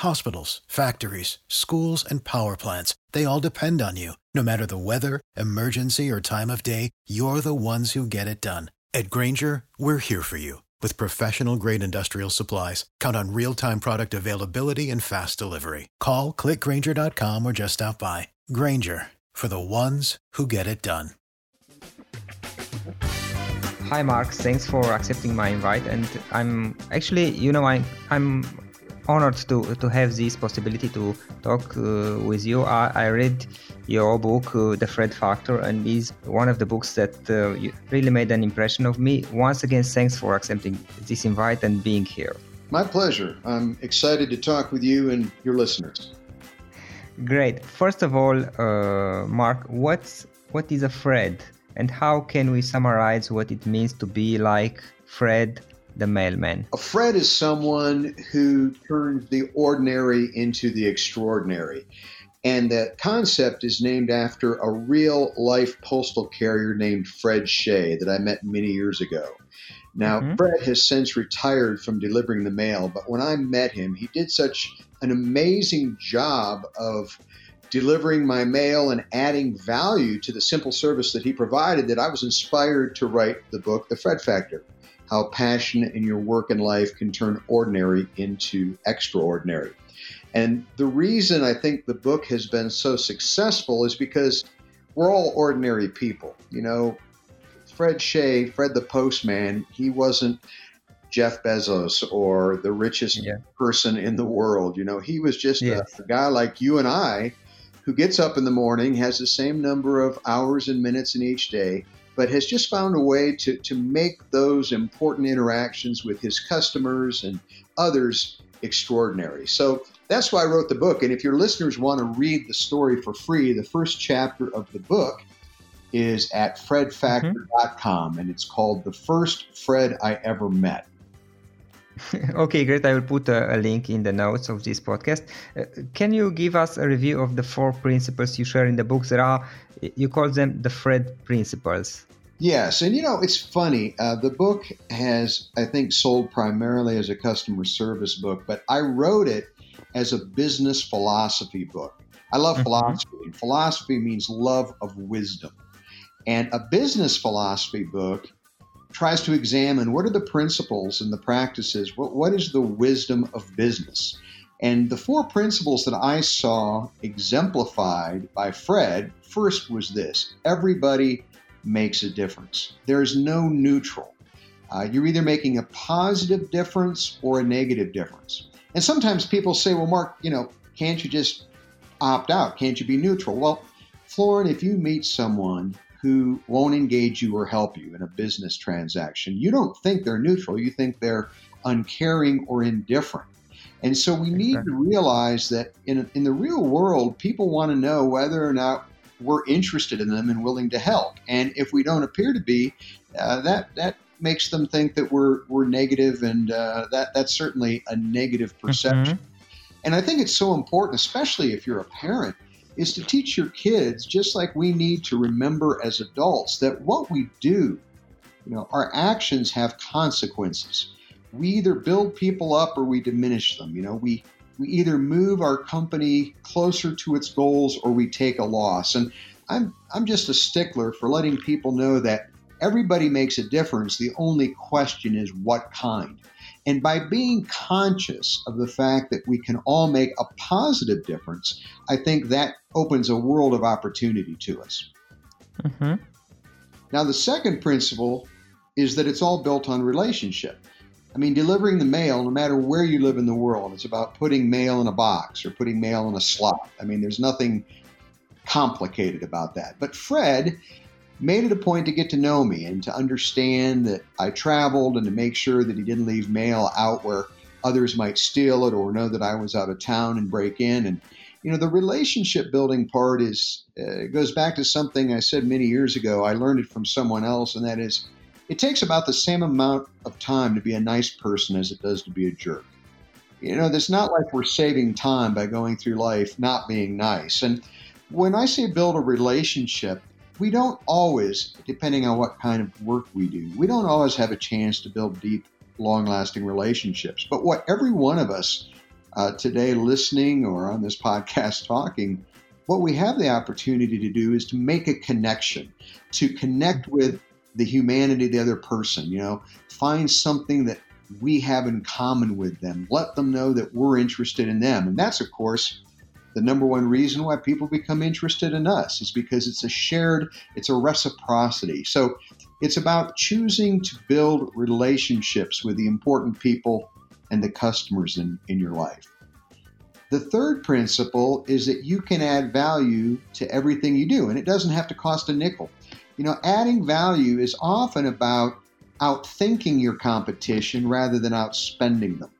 Hospitals, factories, schools, and power plants, they all depend on you. No matter the weather, emergency, or time of day, you're the ones who get it done. At Grainger, we're here for you with professional grade industrial supplies. Count on real time product availability and fast delivery. Call clickgrainger.com or just stop by. Grainger for the ones who get it done. Hi, Mark. Thanks for accepting my invite. And I'm actually, you know, I, I'm honored to, to have this possibility to talk uh, with you. I, I read your book, uh, The Fred Factor, and is one of the books that uh, really made an impression of me. Once again, thanks for accepting this invite and being here. My pleasure. I'm excited to talk with you and your listeners. Great. First of all, uh, Mark, what's what is a Fred, and how can we summarize what it means to be like Fred the mailman? A Fred is someone who turns the ordinary into the extraordinary. And that concept is named after a real life postal carrier named Fred Shea that I met many years ago. Now, mm-hmm. Fred has since retired from delivering the mail, but when I met him, he did such an amazing job of delivering my mail and adding value to the simple service that he provided that I was inspired to write the book, The Fred Factor How Passion in Your Work and Life Can Turn Ordinary into Extraordinary. And the reason I think the book has been so successful is because we're all ordinary people. You know, Fred Shea, Fred the postman, he wasn't Jeff Bezos or the richest yeah. person in the world. You know, he was just a, a guy like you and I who gets up in the morning, has the same number of hours and minutes in each day, but has just found a way to, to make those important interactions with his customers and others extraordinary. So that's why I wrote the book. And if your listeners want to read the story for free, the first chapter of the book is at fredfactor.com mm-hmm. and it's called The First Fred I Ever Met. okay, great. I will put a, a, link in the notes of this podcast. Uh, can you give us a review of the four principles you share in the book? There are, you call them the Fred principles. Yes, and you know it's funny. Uh, the book has, I think, sold primarily as a customer service book, but I wrote it as a business philosophy book. I love mm-hmm. philosophy. Philosophy means love of wisdom, and a business philosophy book tries to examine what are the principles and the practices, what, what is the wisdom of business. And the four principles that I saw exemplified by Fred first was this everybody makes a difference. There's no neutral. Uh, you're either making a positive difference or a negative difference. And sometimes people say, well, Mark, you know, can't you just opt out? Can't you be neutral? Well, Florin, if you meet someone who won't engage you or help you in a business transaction. You don't think they're neutral, you think they're uncaring or indifferent. And so we need to realize that in, in the real world, people want to know whether or not we're interested in them and willing to help. And if we don't appear to be, uh, that that makes them think that we're we're negative, and uh, that that's certainly a negative perception. Mm-hmm. And I think it's so important, especially if you're a parent, is to teach your kids, just like we need to remember as adults, that what we do, you know, our actions have consequences. We either build people up or we diminish them. You know, we we either move our company closer to its goals or we take a loss. And I'm I'm just a stickler for letting people know that everybody makes a difference. The only question is what kind. And by being conscious of the fact that we can all make a positive difference, I think that opens a world of opportunity to us. Mm-hmm. Now, the second principle is that it's all built on relationship. I mean, delivering the mail, no matter where you live in the world, it's about putting mail in a box or putting mail in a slot. I mean, there's nothing complicated about that. But Fred made it a point to get to know me and to understand that I traveled and to make sure that he didn't leave mail out where others might steal it or know that I was out of town and break in. And you know, the relationship building part is uh, goes back to something I said many years ago. I learned it from someone else, and that is, it takes about the same amount of time to be a nice person as it does to be a jerk. You know, it's not like we're saving time by going through life not being nice. And when I say build a relationship, we don't always, depending on what kind of work we do, we don't always have a chance to build deep, long lasting relationships. But what every one of us uh, today listening or on this podcast talking, what we have the opportunity to do is to make a connection, to connect with the humanity of the other person, you know, find something that we have in common with them, let them know that we're interested in them. And that's, of course, the number one reason why people become interested in us is because it's a shared, it's a reciprocity. So it's about choosing to build relationships with the important people and the customers in, in your life. The third principle is that you can add value to everything you do, and it doesn't have to cost a nickel. You know, adding value is often about outthinking your competition rather than outspending them.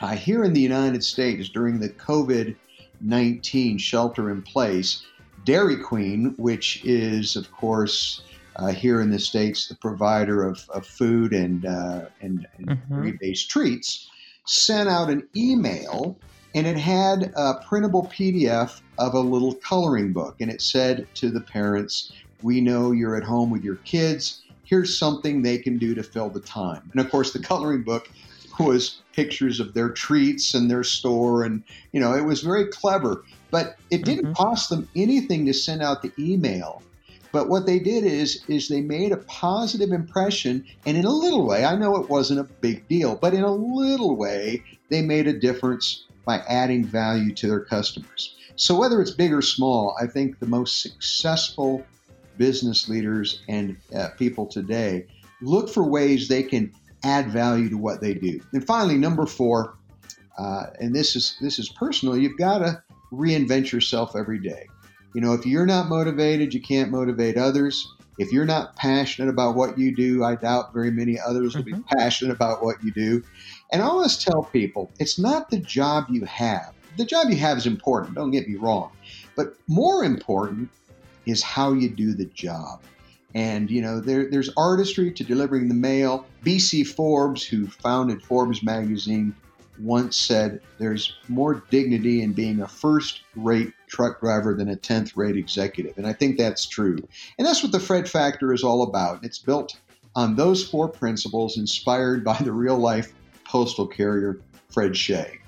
Uh, here in the United States, during the COVID 19 shelter in place, Dairy Queen, which is, of course, uh, here in the states, the provider of, of food and uh, and, and mm-hmm. based treats, sent out an email, and it had a printable PDF of a little coloring book, and it said to the parents, "We know you're at home with your kids. Here's something they can do to fill the time." And of course, the coloring book was pictures of their treats and their store, and you know, it was very clever. But it didn't mm-hmm. cost them anything to send out the email but what they did is is they made a positive impression, and in a little way, I know it wasn't a big deal, but in a little way, they made a difference by adding value to their customers. So whether it's big or small, I think the most successful business leaders and uh, people today look for ways they can add value to what they do. And finally, number four, uh, and this is this is personal. You've got to reinvent yourself every day. You know, if you're not motivated, you can't motivate others. If you're not passionate about what you do, I doubt very many others will be mm-hmm. passionate about what you do. And I always tell people it's not the job you have. The job you have is important, don't get me wrong. But more important is how you do the job. And, you know, there, there's artistry to delivering the mail. BC Forbes, who founded Forbes magazine, once said there's more dignity in being a first rate truck driver than a 10th rate executive. And I think that's true. And that's what the Fred Factor is all about. It's built on those four principles inspired by the real life postal carrier Fred Shea.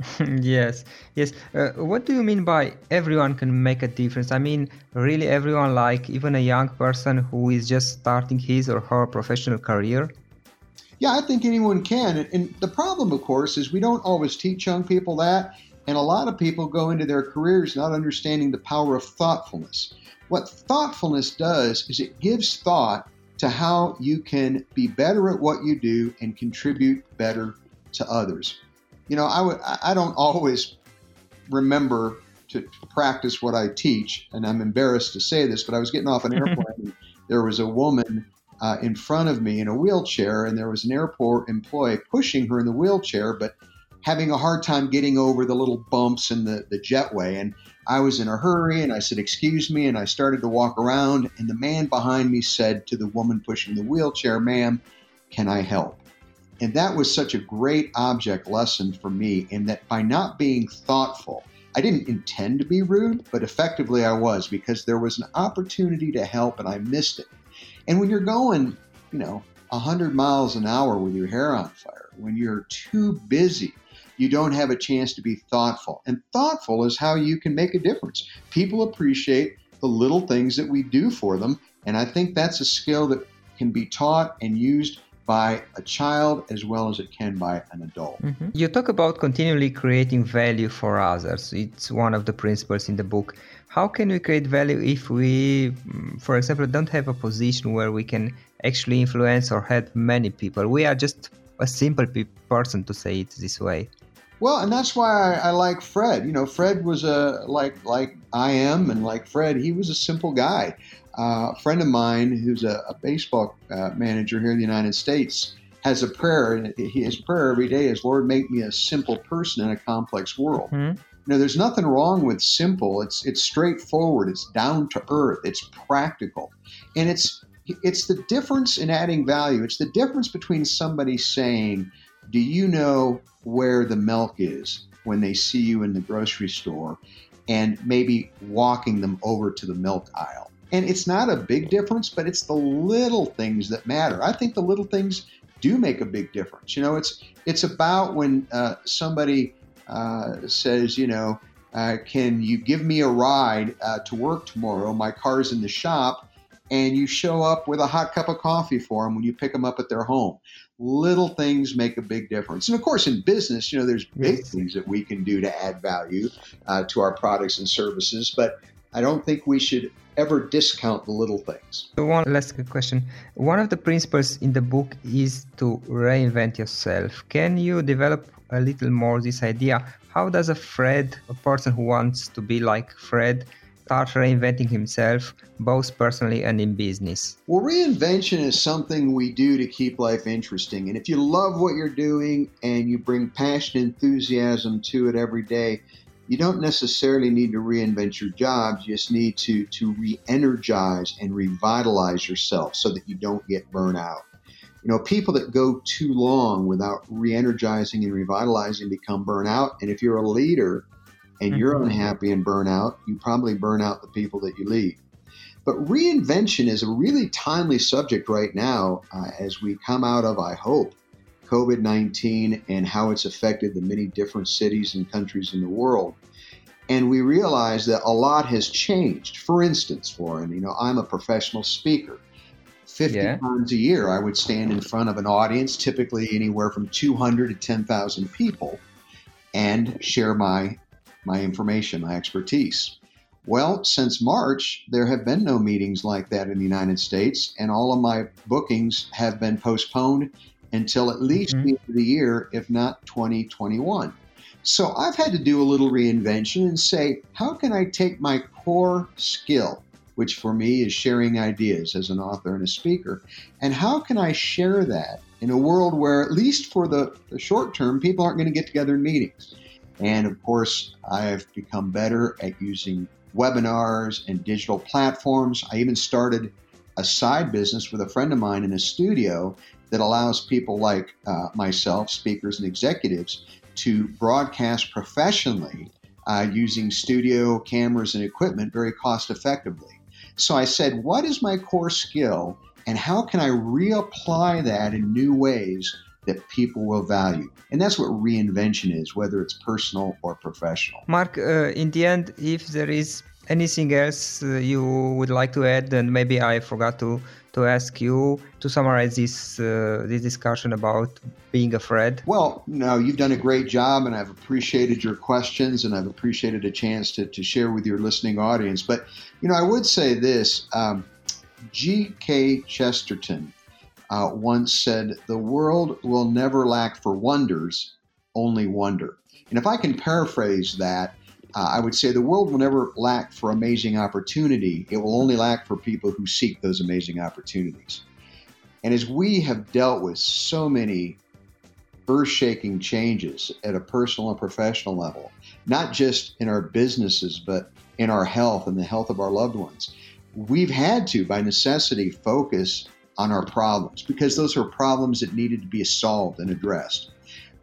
yes, yes. Uh, what do you mean by everyone can make a difference? I mean, really, everyone, like even a young person who is just starting his or her professional career? Yeah, I think anyone can. And, and the problem, of course, is we don't always teach young people that. And a lot of people go into their careers not understanding the power of thoughtfulness. What thoughtfulness does is it gives thought to how you can be better at what you do and contribute better to others. You know, I I don't always remember to practice what I teach, and I'm embarrassed to say this, but I was getting off an airplane. there was a woman uh, in front of me in a wheelchair, and there was an airport employee pushing her in the wheelchair, but having a hard time getting over the little bumps in the, the jetway. And I was in a hurry, and I said, Excuse me. And I started to walk around, and the man behind me said to the woman pushing the wheelchair, Ma'am, can I help? And that was such a great object lesson for me in that by not being thoughtful, I didn't intend to be rude, but effectively I was because there was an opportunity to help and I missed it. And when you're going, you know, 100 miles an hour with your hair on fire, when you're too busy, you don't have a chance to be thoughtful. And thoughtful is how you can make a difference. People appreciate the little things that we do for them. And I think that's a skill that can be taught and used by a child as well as it can by an adult. Mm-hmm. You talk about continually creating value for others. It's one of the principles in the book how can we create value if we mm, for example don't have a position where we can actually influence or help many people we are just a simple pe- person to say it this way well and that's why I, I, like fred you know fred was a like like i am and like fred he was a simple guy uh, a friend of mine who's a, a baseball uh, manager here in the united states has a prayer and his prayer every day is lord make me a simple person in a complex world mm-hmm You know, there's nothing wrong with simple. It's it's straightforward. It's down to earth. It's practical, and it's it's the difference in adding value. It's the difference between somebody saying, "Do you know where the milk is?" when they see you in the grocery store, and maybe walking them over to the milk aisle. And it's not a big difference, but it's the little things that matter. I think the little things do make a big difference. You know, it's it's about when uh, somebody uh, says, you know, uh, can you give me a ride uh, to work tomorrow? My car's in the shop, and you show up with a hot cup of coffee for them when you pick them up at their home. Little things make a big difference, and of course, in business, you know, there's big things that we can do to add value uh, to our products and services, but I don't think we should ever discount the little things. One last question. One of the principles in the book is to reinvent yourself. Can you develop a little more this idea? How does a Fred, a person who wants to be like Fred, start reinventing himself, both personally and in business? Well, reinvention is something we do to keep life interesting. And if you love what you're doing and you bring passion, enthusiasm to it every day, you don't necessarily need to reinvent your job. You just need to, to re energize and revitalize yourself so that you don't get burnt out. You know, people that go too long without re energizing and revitalizing become burnt out. And if you're a leader and you're mm-hmm. unhappy and burn out, you probably burn out the people that you lead. But reinvention is a really timely subject right now uh, as we come out of, I hope, COVID 19 and how it's affected the many different cities and countries in the world. And we realize that a lot has changed. For instance, Florin, you know, I'm a professional speaker. 50 yeah. times a year, I would stand in front of an audience, typically anywhere from 200 to 10,000 people, and share my, my information, my expertise. Well, since March, there have been no meetings like that in the United States, and all of my bookings have been postponed until at least mm-hmm. the end of the year, if not 2021. So I've had to do a little reinvention and say, how can I take my core skill, which for me is sharing ideas as an author and a speaker, and how can I share that in a world where, at least for the, the short term, people aren't going to get together in meetings? And of course, I've become better at using webinars and digital platforms. I even started a side business with a friend of mine in a studio that allows people like uh, myself, speakers and executives, to broadcast professionally uh, using studio cameras and equipment very cost effectively. So I said, what is my core skill and how can I reapply that in new ways that people will value? And that's what reinvention is, whether it's personal or professional. Mark, uh, in the end, if there is anything else uh, you would like to add, and maybe I forgot to to ask you to summarize this uh, this discussion about being a Fred. Well, no, you've done a great job, and I've appreciated your questions, and I've appreciated a chance to to share with your listening audience. But you know, I would say this: um, G.K. Chesterton uh, once said, "The world will never lack for wonders, only wonder." And if I can paraphrase that, uh, I would say the world will never lack for amazing opportunity. It will only lack for people who seek those amazing opportunities. And as we have dealt with so many earth shaking changes at a personal and professional level, not just in our businesses, but in our health and the health of our loved ones, we've had to, by necessity, focus on our problems because those are problems that needed to be solved and addressed.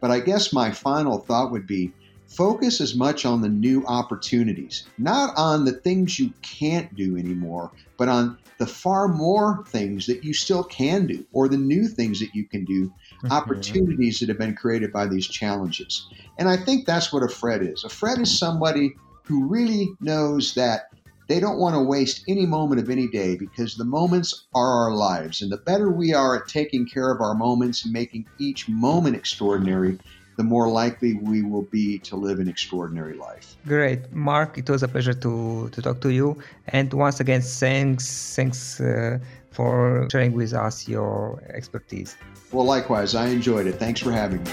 But I guess my final thought would be Focus as much on the new opportunities, not on the things you can't do anymore, but on the far more things that you still can do or the new things that you can do, mm-hmm. opportunities that have been created by these challenges. And I think that's what a Fred is. A Fred is somebody who really knows that they don't want to waste any moment of any day because the moments are our lives. And the better we are at taking care of our moments and making each moment extraordinary, the more likely we will be to live an extraordinary life. Great, Mark. It was a pleasure to to talk to you, and once again, thanks thanks uh, for sharing with us your expertise. Well, likewise, I enjoyed it. Thanks for having me.